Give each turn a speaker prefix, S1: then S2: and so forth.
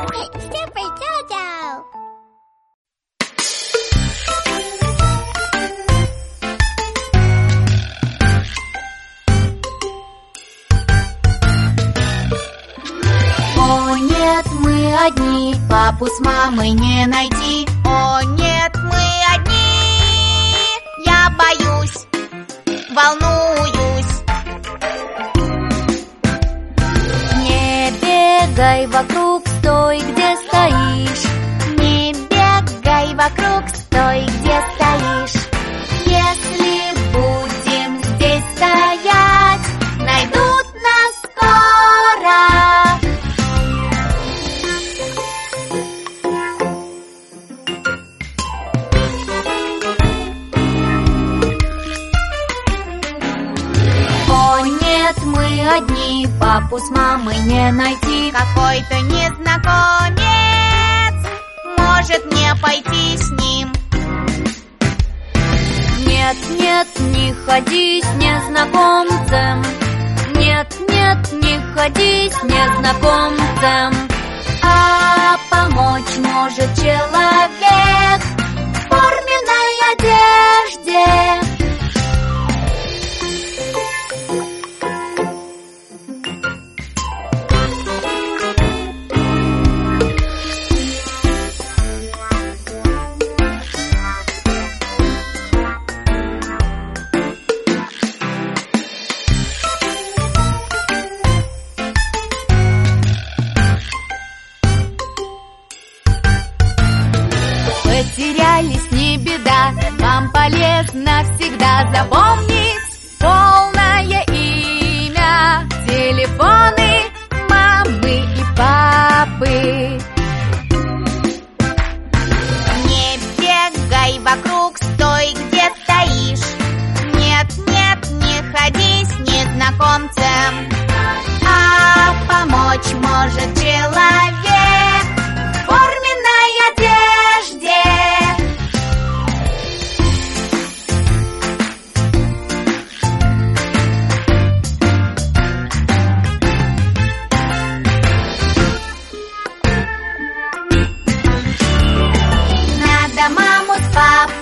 S1: О, нет, мы одни, папу с мамой не найти.
S2: О нет, мы одни Я боюсь, волнуюсь
S1: Не бегай вокруг, стой, где стоишь.
S2: Не бегай вокруг, стой, где стоишь
S1: Если будем здесь стоять,
S2: Найдут нас скоро
S1: о, нет, мы одни, папу с мамой не найти.
S2: Какой-то незнакомец пойти с ним
S1: Нет, нет, не ходи с незнакомцем. Нет, нет, не ходи с незнакомцем.
S2: Потерялись, не беда. Вам полезно всегда запомнить Полное имя. Телефоны мамы и папы. Не бегай вокруг, стой, где стоишь. Нет, нет, не ходи с незнакомцем Papa.